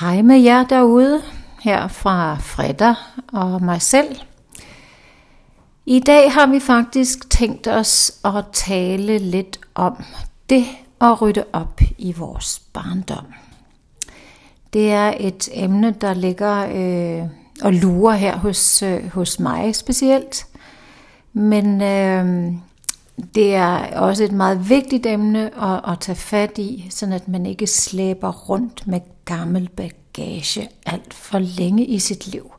Hej med jer derude, her fra Fredda og mig selv. I dag har vi faktisk tænkt os at tale lidt om det at rydde op i vores barndom. Det er et emne, der ligger øh, og lurer her hos, øh, hos mig specielt. Men øh, det er også et meget vigtigt emne at, at tage fat i, sådan at man ikke slæber rundt med gammel bagage alt for længe i sit liv.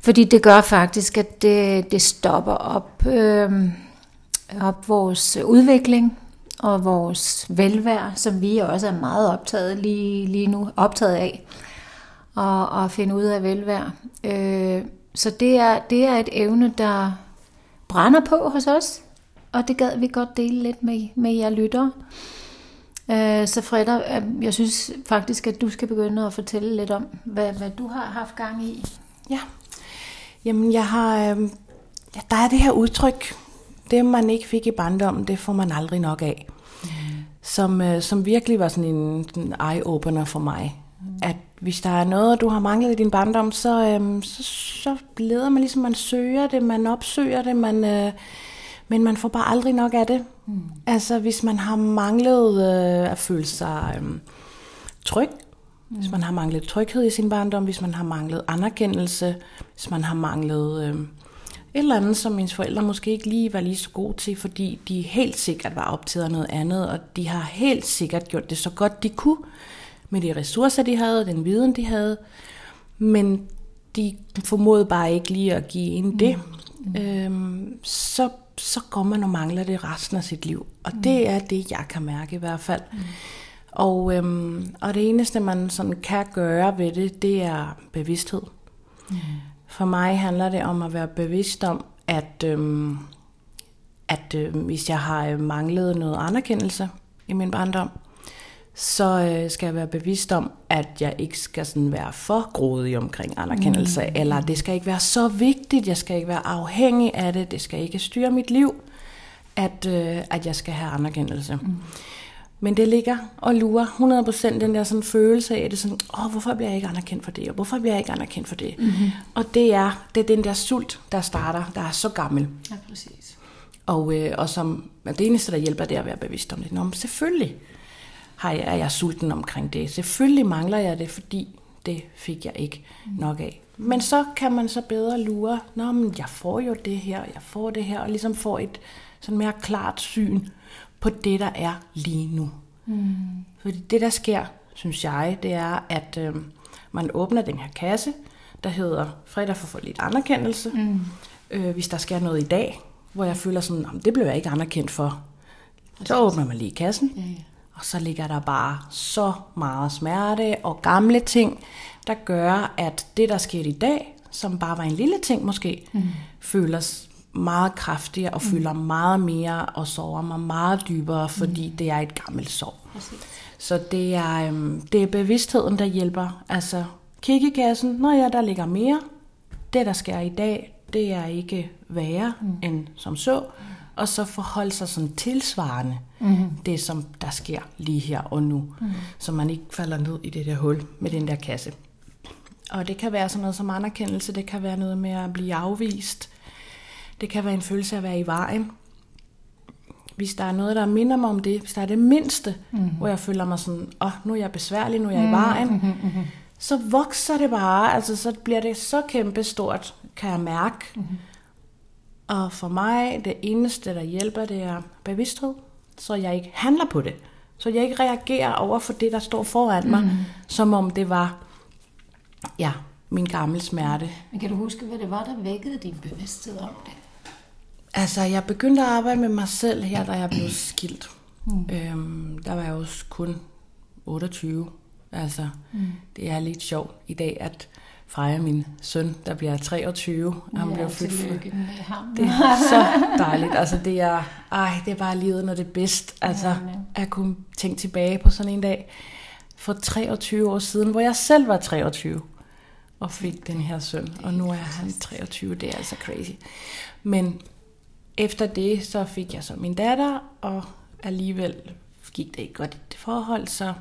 Fordi det gør faktisk, at det, det stopper op, øh, op vores udvikling og vores velvære, som vi også er meget optaget lige, lige nu, optaget af og, og finde ud af velvære. Øh, så det er, det er et evne, der brænder på hos os, og det gad vi godt dele lidt med, med jer lyttere. Øh, så Freda, øh, jeg synes faktisk, at du skal begynde at fortælle lidt om, hvad, hvad du har haft gang i. Ja, jamen jeg har, øh, ja, der er det her udtryk, det man ikke fik i barndommen, det får man aldrig nok af. Mm. Som, øh, som virkelig var sådan en, en eye-opener for mig. Mm. At hvis der er noget, du har manglet i din barndom, så, øh, så, så leder man ligesom, man søger det, man opsøger det, man... Øh, men man får bare aldrig nok af det. Mm. Altså hvis man har manglet øh, at føle sig øh, tryg, mm. hvis man har manglet tryghed i sin barndom, hvis man har manglet anerkendelse, hvis man har manglet øh, et eller andet, som ens forældre måske ikke lige var lige så gode til, fordi de helt sikkert var optaget af noget andet, og de har helt sikkert gjort det så godt de kunne, med de ressourcer, de havde, den viden, de havde. Men de formåede bare ikke lige at give en det. Mm. Øhm, så så går man og mangler det resten af sit liv. Og mm. det er det, jeg kan mærke i hvert fald. Mm. Og, øhm, og det eneste, man sådan kan gøre ved det, det er bevidsthed. Mm. For mig handler det om at være bevidst om, at, øhm, at øh, hvis jeg har øh, manglet noget anerkendelse i min barndom, så øh, skal jeg være bevidst om, at jeg ikke skal sådan være for grådig omkring anerkendelse, mm. eller det skal ikke være så vigtigt, jeg skal ikke være afhængig af det, det skal ikke styre mit liv, at, øh, at jeg skal have anerkendelse. Mm. Men det ligger og lurer 100% den der sådan følelse af det sådan, åh, hvorfor bliver jeg ikke anerkendt for det, og hvorfor bliver jeg ikke anerkendt for det? Mm-hmm. Og det er, det er den der sult, der starter, der er så gammel. Ja, præcis. Og, øh, og som, det eneste, der hjælper, det er at være bevidst om det. Nå, men selvfølgelig har jeg, er jeg sulten omkring det. Selvfølgelig mangler jeg det, fordi det fik jeg ikke nok af. Men så kan man så bedre lure, Nå, men jeg får jo det her, jeg får det her, og ligesom får et sådan mere klart syn på det, der er lige nu. Mm. Fordi det, der sker, synes jeg, det er, at øh, man åbner den her kasse, der hedder fredag for lidt anerkendelse. Mm. Øh, hvis der sker noget i dag, hvor jeg føler sådan, det blev jeg ikke anerkendt for. Så åbner man lige kassen, ja, ja. Og så ligger der bare så meget smerte og gamle ting, der gør, at det, der skete i dag, som bare var en lille ting måske, mm. føles meget kraftigere og mm. føler meget mere og sover mig meget dybere, fordi mm. det er et gammelt sår. Så det er, øhm, det er bevidstheden, der hjælper. Altså, kig i kassen, når ja, der ligger mere. Det, der sker i dag, det er ikke værre mm. end som så. Mm og så forholde sig sådan tilsvarende mm-hmm. det, som der sker lige her og nu, mm-hmm. så man ikke falder ned i det der hul med den der kasse. Og det kan være sådan noget som anerkendelse, det kan være noget med at blive afvist, det kan være en følelse af at være i vejen. Hvis der er noget, der minder mig om det, hvis der er det mindste, mm-hmm. hvor jeg føler mig sådan, åh, oh, nu er jeg besværlig, nu er jeg i vejen, mm-hmm. så vokser det bare, altså så bliver det så kæmpestort, kan jeg mærke. Mm-hmm og for mig, det eneste, der hjælper, det er bevidsthed, så jeg ikke handler på det. Så jeg ikke reagerer over for det, der står foran mig, mm. som om det var, ja, min gamle smerte. Men kan du huske, hvad det var, der vækkede din bevidsthed om det? Altså, jeg begyndte at arbejde med mig selv her, da jeg blev skilt. Mm. Øhm, der var jeg også kun 28. Altså, mm. det er lidt sjovt i dag, at Freja, min søn, der bliver 23. Han ja, bliver født for. Det er så dejligt. Altså, det er, ej, det er bare livet, når det er bedst. Altså, ja, ja. at kunne tænke tilbage på sådan en dag for 23 år siden, hvor jeg selv var 23 og fik den her søn. Og nu er han 23. Det er altså crazy. Men efter det, så fik jeg så min datter, og alligevel gik det ikke godt i det forhold, så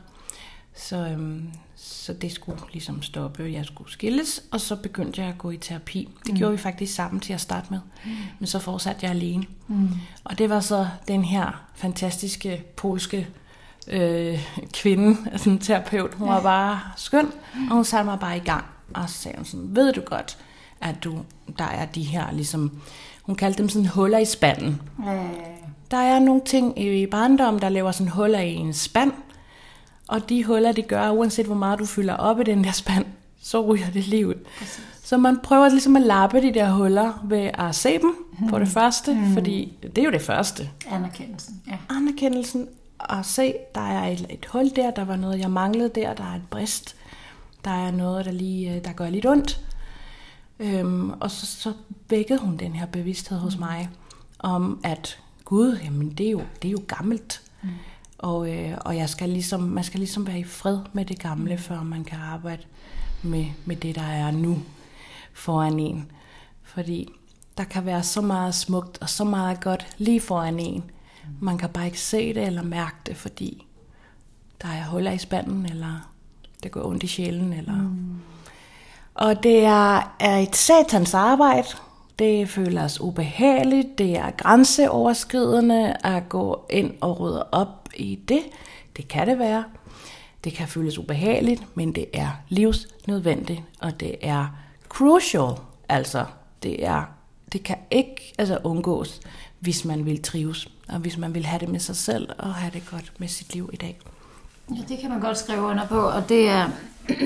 Så, øhm, så det skulle ligesom stoppe, jeg skulle skilles, og så begyndte jeg at gå i terapi. Det mm. gjorde vi faktisk sammen til at starte med, mm. men så fortsatte jeg alene. Mm. Og det var så den her fantastiske polske øh, kvinde, altså en terapeut. Hun var bare skøn, og hun satte mig bare i gang. Og så sagde hun sådan, ved du godt, at du, der er de her ligesom, hun kaldte dem sådan huller i spanden. Der er nogle ting i barndommen, der laver sådan huller i en spand, og de huller, de gør, uanset hvor meget du fylder op i den der spand, så ryger det livet. Så man prøver ligesom at lappe de der huller ved at se dem, mm. på det første, mm. fordi det er jo det første. Anerkendelsen, ja. Anerkendelsen, at se, der er et, et hul der, der var noget, jeg manglede der, der er et brist, der er noget, der, lige, øh, der gør lidt ondt. Øhm, og så, så vækkede hun den her bevidsthed hos mig, om at Gud, jamen det er jo, det er jo gammelt. Mm. Og, øh, og jeg skal ligesom, man skal ligesom være i fred med det gamle, mm. før man kan arbejde med, med det, der er nu foran en. Fordi der kan være så meget smukt og så meget godt lige foran en. Man kan bare ikke se det eller mærke det, fordi der er huller i spanden, eller det går ondt i sjælen. Eller... Mm. Og det er, er et satans arbejde. Det føles ubehageligt, det er grænseoverskridende at gå ind og rydde op i det. Det kan det være. Det kan føles ubehageligt, men det er livsnødvendigt, og det er crucial. Altså, det er det kan ikke altså, undgås, hvis man vil trives, og hvis man vil have det med sig selv, og have det godt med sit liv i dag. Ja, det kan man godt skrive under på, og det er,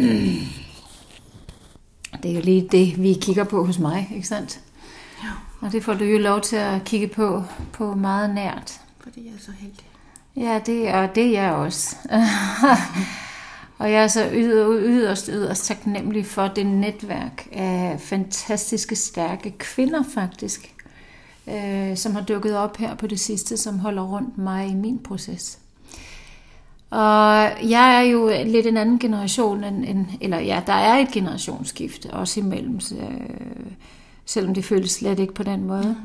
det er jo lige det, vi kigger på hos mig, ikke sandt? Og det får du jo lov til at kigge på, på meget nært. Fordi jeg er så heldig. Ja, det er, det er jeg også. og jeg er så yderst, yderst taknemmelig for det netværk af fantastiske, stærke kvinder faktisk, øh, som har dukket op her på det sidste, som holder rundt mig i min proces. Og jeg er jo lidt en anden generation, end, end, eller ja, der er et generationsskifte også imellem, øh, selvom det føles slet ikke på den måde.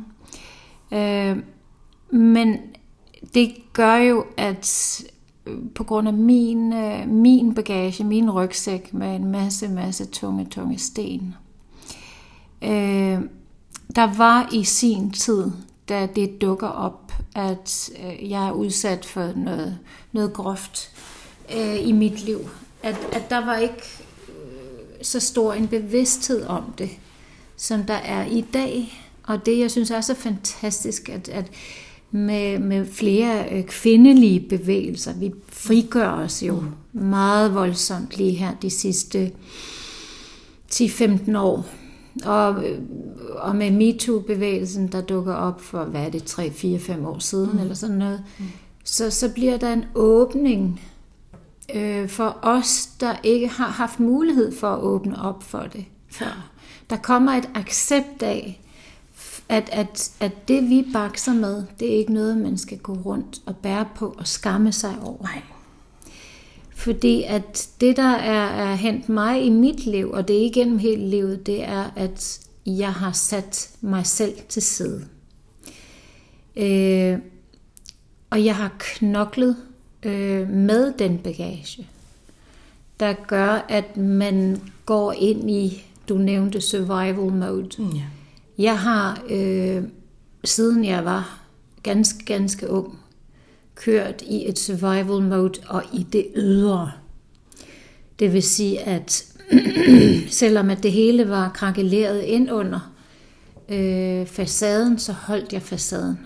Øh, men det gør jo, at på grund af min, øh, min bagage, min rygsæk med en masse, masse tunge, tunge sten, øh, der var i sin tid, da det dukker op, at øh, jeg er udsat for noget, noget groft øh, i mit liv. At, at der var ikke øh, så stor en bevidsthed om det, som der er i dag. Og det, jeg synes er så fantastisk, at, at med, med flere øh, kvindelige bevægelser, vi frigør os jo mm. meget voldsomt lige her de sidste 10-15 år og, og med MeToo-bevægelsen, der dukker op for, hvad er det, 3, 4, 5 år siden, mm. eller sådan noget, mm. så, så bliver der en åbning øh, for os, der ikke har haft mulighed for at åbne op for det før. Der kommer et accept af, at, at, at det vi bakser med, det er ikke noget, man skal gå rundt og bære på og skamme sig over. Nej. Fordi at det, der er, er hent mig i mit liv, og det er igennem hele livet, det er, at jeg har sat mig selv til side. Øh, og jeg har knoklet øh, med den bagage, der gør, at man går ind i, du nævnte survival mode. Mm, yeah. Jeg har, øh, siden jeg var ganske, ganske ung, kørt i et survival mode og i det ydre. Det vil sige, at selvom at det hele var krakeleret ind under øh, facaden, så holdt jeg facaden.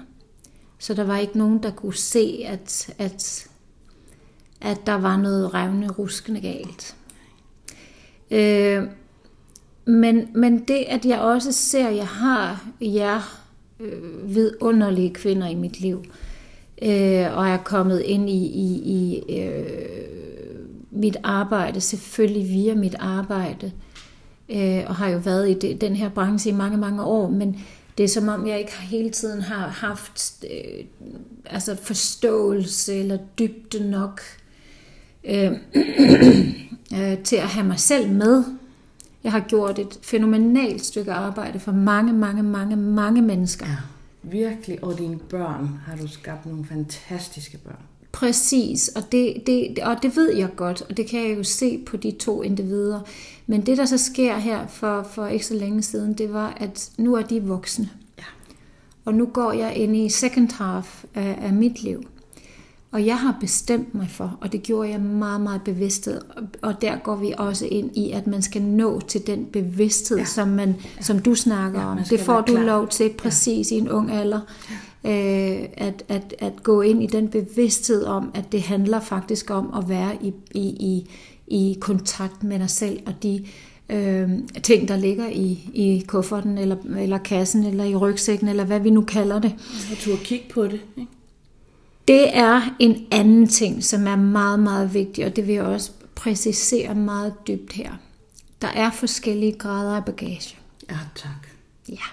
Så der var ikke nogen, der kunne se, at, at, at der var noget revne, ruskende galt. Øh, men, men det, at jeg også ser, at jeg har jer øh, vidunderlige kvinder i mit liv, øh, og er kommet ind i, i, i øh, mit arbejde, selvfølgelig via mit arbejde, øh, og har jo været i det, den her branche i mange, mange år, men det er som om, jeg ikke hele tiden har haft øh, altså forståelse eller dybde nok øh, øh, til at have mig selv med. Jeg har gjort et fænomenalt stykke arbejde for mange, mange, mange, mange mennesker. Ja virkelig, og dine børn har du skabt nogle fantastiske børn. Præcis, og det, det, og det ved jeg godt, og det kan jeg jo se på de to individer. Men det, der så sker her for, for ikke så længe siden, det var, at nu er de voksne. Ja. Og nu går jeg ind i second half af, af mit liv. Og jeg har bestemt mig for, og det gjorde jeg meget, meget bevidst, og der går vi også ind i, at man skal nå til den bevidsthed, ja. som, man, ja. som du snakker ja, om. Det får du klar. lov til præcis ja. i en ung alder, ja. øh, at, at, at gå ind i den bevidsthed om, at det handler faktisk om at være i, i, i, i kontakt med dig selv, og de øh, ting, der ligger i, i kufferten, eller, eller kassen, eller i rygsækken, eller hvad vi nu kalder det. Og du kigge på det, ikke? Det er en anden ting, som er meget, meget vigtig, og det vil jeg også præcisere meget dybt her. Der er forskellige grader af bagage. Ja, tak. Ja.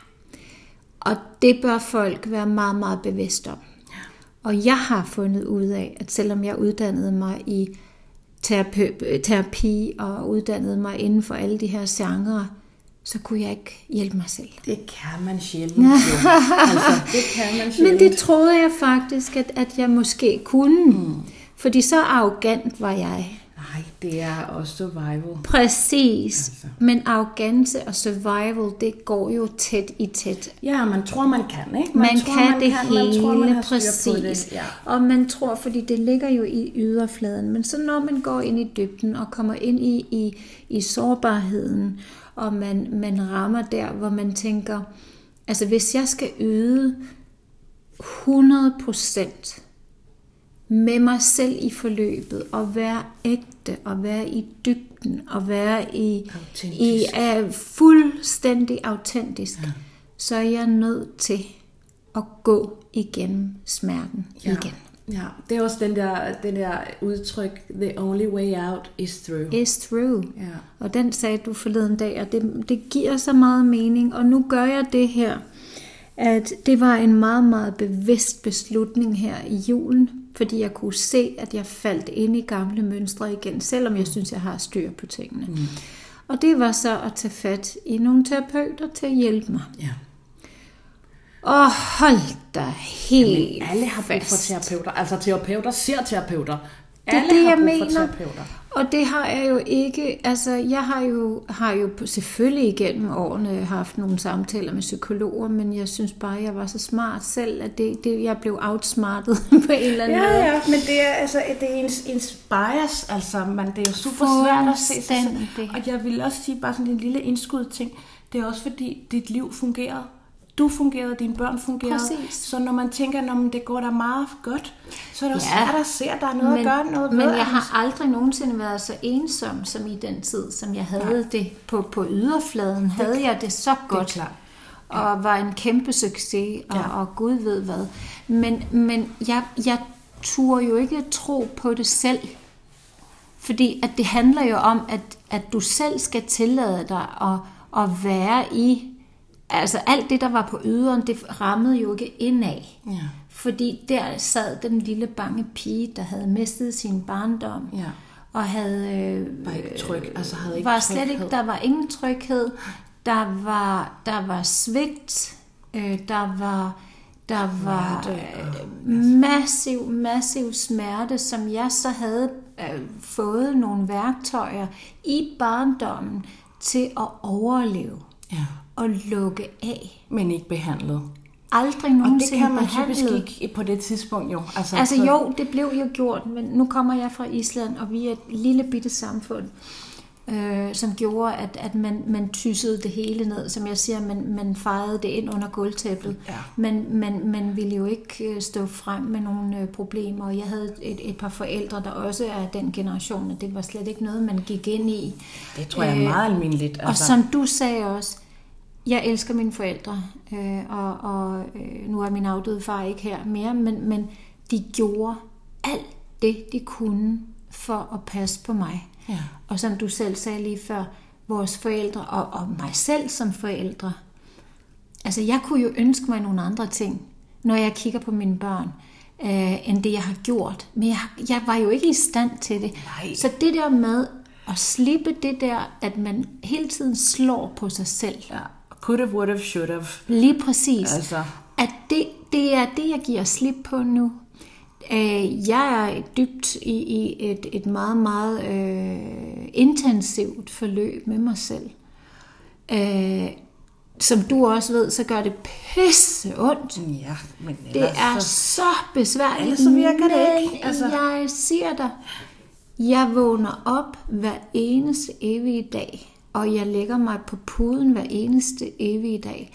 Og det bør folk være meget, meget bevidst om. Ja. Og jeg har fundet ud af, at selvom jeg uddannede mig i terapi, terapi og uddannede mig inden for alle de her genrer, så kunne jeg ikke hjælpe mig selv. Det kan man sjældent. altså, det kan man sjældent. Men det troede jeg faktisk, at, at jeg måske kunne. Mm. Fordi så arrogant var jeg. Nej, det er også survival. Præcis. Altså. Men arrogance og survival, det går jo tæt i tæt. Ja, man tror, man kan, ikke? Man, man tror, kan man det kan, hele, man tror, man præcis. Det. Ja. Og man tror, fordi det ligger jo i yderfladen. Men så når man går ind i dybden og kommer ind i, i, i sårbarheden, og man, man rammer der, hvor man tænker, altså hvis jeg skal yde 100% med mig selv i forløbet, og være ægte, og være i dybden, og være i, i er fuldstændig autentisk, ja. så er jeg nødt til at gå igennem smerten ja. igen. Ja, det er også den der, den der udtryk, the only way out is through. Is through. Ja. Og den sagde du forleden dag, og det, det giver så meget mening. Og nu gør jeg det her, at det var en meget, meget bevidst beslutning her i julen, fordi jeg kunne se, at jeg faldt ind i gamle mønstre igen, selvom jeg synes, jeg har styr på tingene. Mm. Og det var så at tage fat i nogle terapeuter til at hjælpe mig. Ja. Og hold da helt Jamen, alle har brug for terapeuter. Altså terapeuter ser terapeuter. Det er alle det, har jeg mener. terapeuter. Og det har jeg jo ikke, altså jeg har jo, har jo selvfølgelig igennem årene haft nogle samtaler med psykologer, men jeg synes bare, at jeg var så smart selv, at det, det, jeg blev outsmartet på en eller anden ja, måde. Ja, ja, men det er, altså, det er ens, ens bias, altså man, det er jo super svært at se sig Og jeg vil også sige bare sådan en lille indskud ting, det er også fordi dit liv fungerer du fungerede, dine børn fungerede. Præcis. Så når man tænker, at det går da meget godt, så er det ja. svært at se, at der er noget men, at gøre noget Men jeg har aldrig nogensinde været så ensom som i den tid, som jeg havde Nej. det på, på yderfladen. Det, havde jeg det så godt. Det er klart. Ja. Og var en kæmpe succes, og, ja. og Gud ved hvad. Men, men jeg, jeg turde jo ikke tro på det selv. Fordi at det handler jo om, at, at du selv skal tillade dig at, at være i altså alt det, der var på yderen, det rammede jo ikke indad. Ja. Fordi der sad den lille bange pige, der havde mistet sin barndom. Ja. Og havde... Øh, var ikke tryg, altså havde ikke var slet ikke, der var ingen tryghed. Der var, der var svigt. Øh, der var, der var øh, massiv, massiv smerte, som jeg så havde øh, fået nogle værktøjer i barndommen til at overleve. Ja at lukke af. Men ikke behandlet. Aldrig nogensinde Og det kan man behandlet. typisk ikke på det tidspunkt jo. Altså, altså så... jo, det blev jo gjort, men nu kommer jeg fra Island, og vi er et lille bitte samfund, øh, som gjorde, at, at man, man tyssede det hele ned. Som jeg siger, man, man fejrede det ind under gulvtæppet. Ja. Men man, man ville jo ikke øh, stå frem med nogle øh, problemer. Jeg havde et, et par forældre, der også er den generation, og det var slet ikke noget, man gik ind i. Det tror jeg er meget almindeligt. Altså. Og som du sagde også, jeg elsker mine forældre, øh, og, og øh, nu er min afdøde far ikke her mere, men, men de gjorde alt det, de kunne for at passe på mig. Ja. Og som du selv sagde lige før, vores forældre, og, og mig selv som forældre. Altså, jeg kunne jo ønske mig nogle andre ting, når jeg kigger på mine børn, øh, end det, jeg har gjort. Men jeg, jeg var jo ikke i stand til det. Nej. Så det der med at slippe det der, at man hele tiden slår på sig selv. Ja Could have, would have, should have. Lige præcis. Altså. At det, det er det, jeg giver slip på nu. Øh, jeg er dybt i, i et, et meget, meget øh, intensivt forløb med mig selv. Øh, som du også ved, så gør det pisse ondt. Ja, men Det er så besværligt. Ellers så virker det ikke, altså. Jeg siger dig, jeg vågner op hver eneste evige dag, og jeg lægger mig på puden hver eneste evige dag.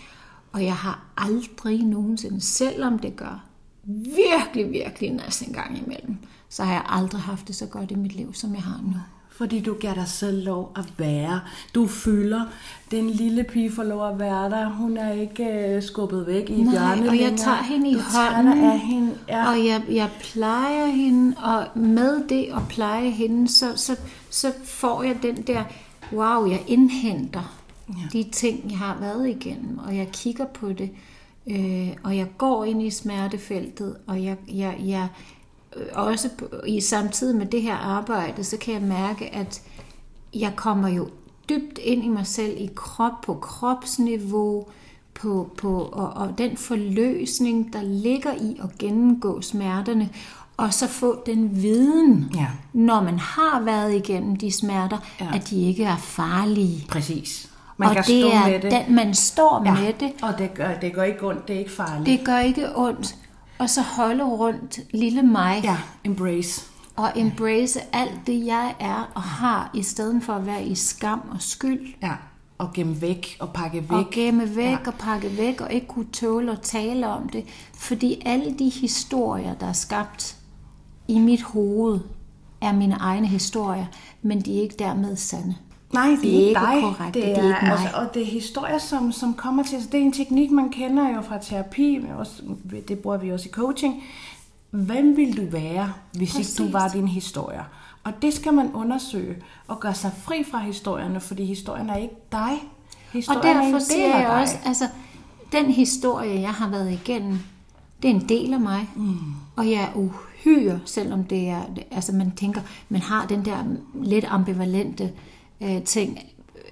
Og jeg har aldrig nogensinde, selvom det gør virkelig, virkelig næsten en gang imellem, så har jeg aldrig haft det så godt i mit liv, som jeg har nu. Fordi du giver dig selv lov at være. Du føler, den lille pige får lov at være der. Hun er ikke øh, skubbet væk i Nej, hjørnet og jeg længere. tager hende i du hånden, af hende. Ja. og jeg, jeg plejer hende, og med det at pleje hende, så, så, så får jeg den der, wow, jeg indhenter ja. de ting, jeg har været igennem, og jeg kigger på det, øh, og jeg går ind i smertefeltet, og jeg, jeg, jeg øh, også i samtidig med det her arbejde, så kan jeg mærke, at jeg kommer jo dybt ind i mig selv, i krop på kropsniveau, på, på, og, og den forløsning, der ligger i at gennemgå smerterne, og så få den viden, Ja. når man har været igennem de smerter, ja. at de ikke er farlige. Præcis. Man og kan det stå er med det. Den, man står ja. med det, Og det gør, det gør ikke ondt. Det er ikke farligt. det gør ikke ondt, og så holde rundt lille mig, Ja, embrace. og embrace alt det, jeg er og har, i stedet for at være i skam og skyld. Ja. Og gemme væk og pakke væk. og gemme væk Ja. ja. og pakke væk og ikke kunne tåle at tale om det. Fordi alle de historier, der er skabt i mit hoved, er mine egne historier, men de er ikke dermed sande. Nej, det, Det er er ikke dig. korrekt, Det det er, er ikke mig. Altså, og det er historier, som, som kommer til. Altså, det er en teknik, man kender jo fra terapi, men også, det bruger vi også i coaching. Hvem vil du være, hvis Præcis. ikke du var din historie? Og det skal man undersøge og gøre sig fri fra historierne, fordi historien er ikke dig. Historien Og er en derfor siger jeg dig. også, altså, den historie, jeg har været igennem, det er en del af mig. Mm. Og jeg er uhyre, selvom det er, altså man tænker, man har den der lidt ambivalente øh, ting,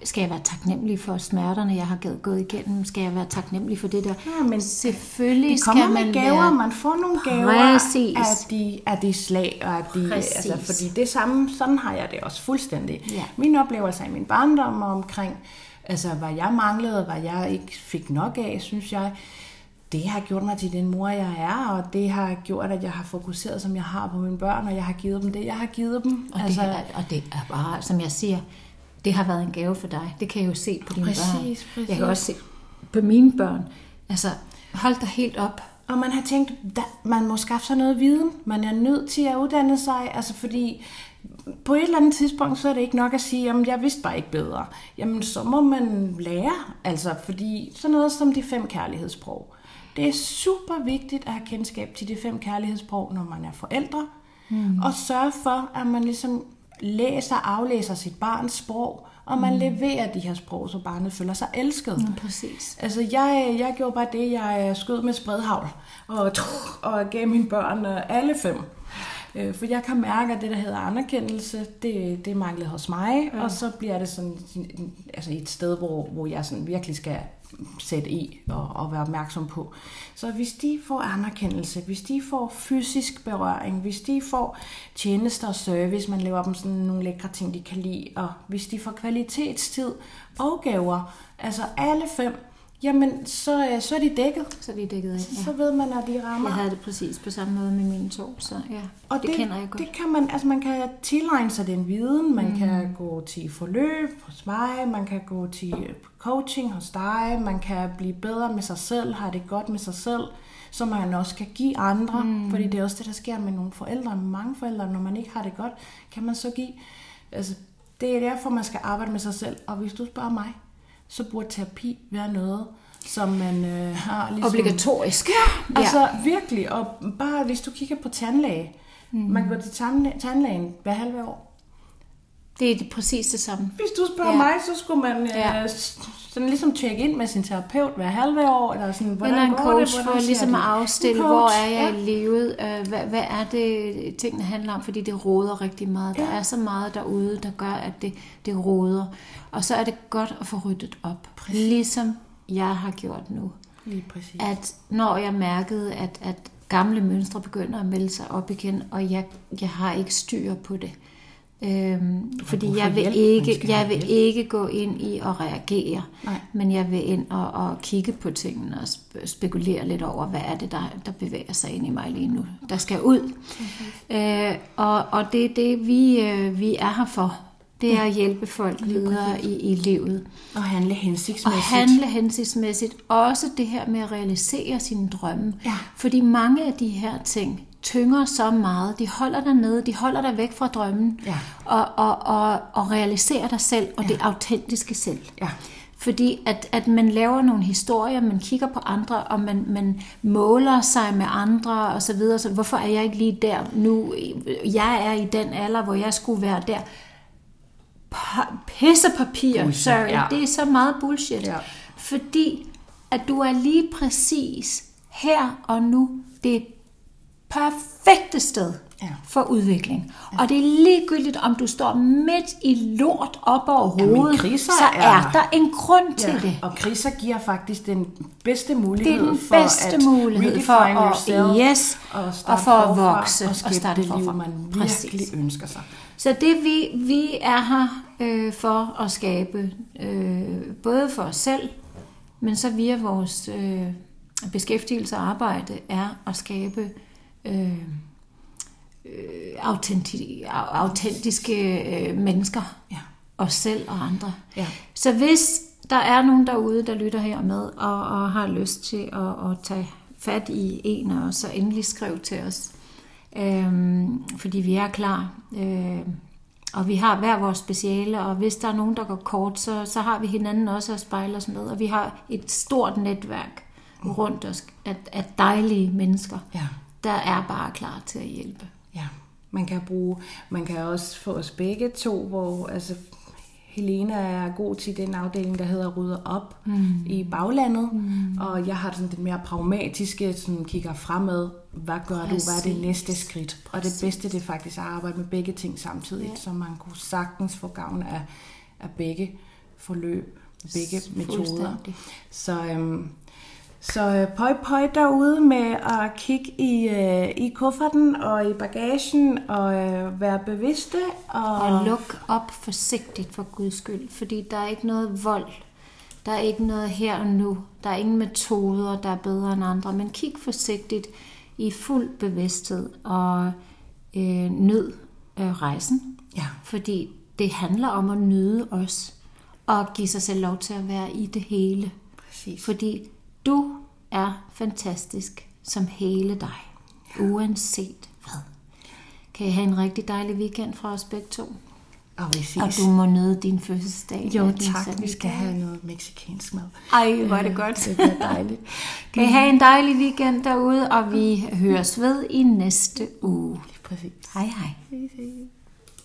skal jeg være taknemmelig for smerterne, jeg har gået- igennem? Skal jeg være taknemmelig for det der? Ja, men Selvfølgelig Det kommer skal man med gaver, være... man får nogle gaver Præcis. af de, af de slag, og af de, Præcis. altså, fordi det samme, sådan har jeg det også fuldstændig. Ja. Min oplevelse i min barndom omkring, altså hvad jeg manglede, hvad jeg ikke fik nok af, synes jeg, det har gjort mig til den mor, jeg er, og det har gjort, at jeg har fokuseret, som jeg har på mine børn, og jeg har givet dem det, jeg har givet dem. Og, altså, det, og det er bare, som jeg siger, det har været en gave for dig. Det kan jeg jo se på dine Præcis, børn. præcis. Jeg kan også se på mine børn. Altså, hold dig helt op. Og man har tænkt, at man må skaffe sig noget viden. Man er nødt til at uddanne sig, altså fordi på et eller andet tidspunkt, så er det ikke nok at sige, jamen jeg vidste bare ikke bedre. Jamen så må man lære, altså fordi sådan noget som de fem kærlighedssprog. Det er super vigtigt at have kendskab til de fem kærlighedssprog, når man er forældre. Mm. Og sørge for, at man ligesom læser og aflæser sit barns sprog, og man mm. leverer de her sprog, så barnet føler sig elsket. Ja, præcis. Altså, jeg, jeg gjorde bare det, jeg skød med spredhavl, og, og gav mine børn øh, alle fem. Øh, For jeg kan mærke, at det, der hedder anerkendelse, det, det manglede hos mig, ja. og så bliver det sådan altså et sted, hvor, hvor jeg sådan virkelig skal sætte i og, og være opmærksom på. Så hvis de får anerkendelse, hvis de får fysisk berøring, hvis de får tjenester og service, man laver dem sådan nogle lækre ting, de kan lide, og hvis de får kvalitetstid og gaver, altså alle fem, jamen så, øh, så er de dækket. Så er vi dækket af. Så Ja. ved man, at de rammer. Jeg havde det præcis på samme måde med mine to, så ja, Og det, det kender jeg godt. Det kan man, altså man kan tilegne sig den viden, man mm. kan gå til forløb hos mig, man kan gå til coaching hos dig, man kan blive bedre med sig selv, have det godt med sig selv, så man også kan give andre, mm. fordi det er også det, der sker med nogle forældre, med mange forældre, når man ikke har det godt, kan man så give, altså det er derfor, man skal arbejde med sig selv, og hvis du spørger mig, så burde terapi være noget, som man øh, har ligesom... Obligatorisk. Ja, altså virkelig. Og bare hvis du kigger på tandlæge. Mm. Man går til tandlæ- tandlægen hver halve år. Det er det præcis det samme. Hvis du spørger Ja. mig, så skulle man Ja. øh, sådan ligesom tjekke ind med sin terapeut hver halve år. Eller sådan, hvordan Eller en går coach det? for ligesom at afstille, hvor er jeg ja. i livet, øh, hvad, hvad er det, tingene handler om, fordi det råder rigtig meget. Der Ja. er så meget derude, der gør, at det, det råder. Og så er det godt at få ryddet op, ligesom jeg har gjort nu. Lige præcis. At når jeg mærkede, at, at gamle mønstre begynder at melde sig op igen, og jeg, jeg har ikke styr på det. Øhm, fordi jeg vil, ikke, jeg vil ikke gå ind i at reagere, Nej. men jeg vil ind og, og kigge på tingene og sp- spekulere lidt over, hvad er det, der, der bevæger sig ind i mig lige nu, der skal ud. Øh, og, og det er det, vi, øh, vi er her for. Det er at hjælpe folk videre i, i livet. Og handle Og hensigtsmæssigt. handle hensigtsmæssigt. Også det her med at realisere sine drømme. Ja. Fordi mange af de her ting tynger så meget. De holder dig nede, de holder dig væk fra drømmen. Ja. Og, og, og, og realiserer dig selv, og det autentiske selv. Ja. Fordi at, at man laver nogle historier, man kigger på andre, og man, man måler sig med andre og så videre. Så hvorfor er jeg ikke lige der nu? Jeg er i den alder, hvor jeg skulle være der. Pa- Pissepapir, Bullshit, sorry. ja. Det er så meget bullshit. Ja. Fordi at du er lige præcis her og nu det perfekte sted Ja. for udvikling. Og det er ligegyldigt, om du står midt i lort op over hovedet, kriser så er, er- der en grund til det. Og kriser giver faktisk den bedste Det mulighed er den for bedste at mulighed for at, yes, og, og for at vokse og og starte det liv, forfra. man Præcis. virkelig ønsker sig. Så det vi, vi er her øh, for at skabe, øh, både for os selv, men så via vores øh, beskæftigelse og arbejde, er at skabe øh, øh, autenti, au- autentiske øh, mennesker. Ja. Os selv og andre. Ja. Så hvis der er nogen derude, der lytter her med, og, og har lyst til at, at tage fat i en af os, så endelig skriv til os. Øhm, fordi vi er klar. Øhm, og vi har hver vores speciale, og hvis der er nogen, der går kort, så, så har vi hinanden også at spejle os med. Og vi har et stort netværk rundt os af, af dejlige mennesker, Ja. Der er bare klar til at hjælpe. Ja, man kan bruge, man kan også få os begge to, hvor altså Helena er god til den afdeling, der hedder Rydder op mm. i baglandet, mm. og jeg har sådan det mere pragmatiske, som kigger fremad, hvad gør du, hvad er det Præcis. næste skridt? Og det bedste, det er faktisk at arbejde med begge ting samtidig, ja. så man kunne sagtens få gavn af, af begge forløb, begge metoder. Så, øhm, så øh, pøj pøj derude med at kigge i, øh, i kufferten og i bagagen og øh, være bevidste. Og, Og luk op forsigtigt for Guds skyld, fordi der er ikke noget vold. Der er ikke noget her og nu. Der er ingen metoder, der er bedre end andre. Men kig forsigtigt i fuld bevidsthed og øh, nyd øh, rejsen. Ja. Fordi det handler om at nyde os og give sig selv lov til at være i det hele. Præcis. Fordi du er fantastisk som hele dig, uanset hvad. Kan I have en rigtig dejlig weekend fra os begge to? Og vi ses. Og du må nyde din fødselsdag. Jo tak, vi skal have noget mexicansk mad. Ej, hvor er det godt. Det bliver dejligt. Kan I have en dejlig weekend derude, og vi høres ved i næste uge. Præcis. Hej hej. Vi ses.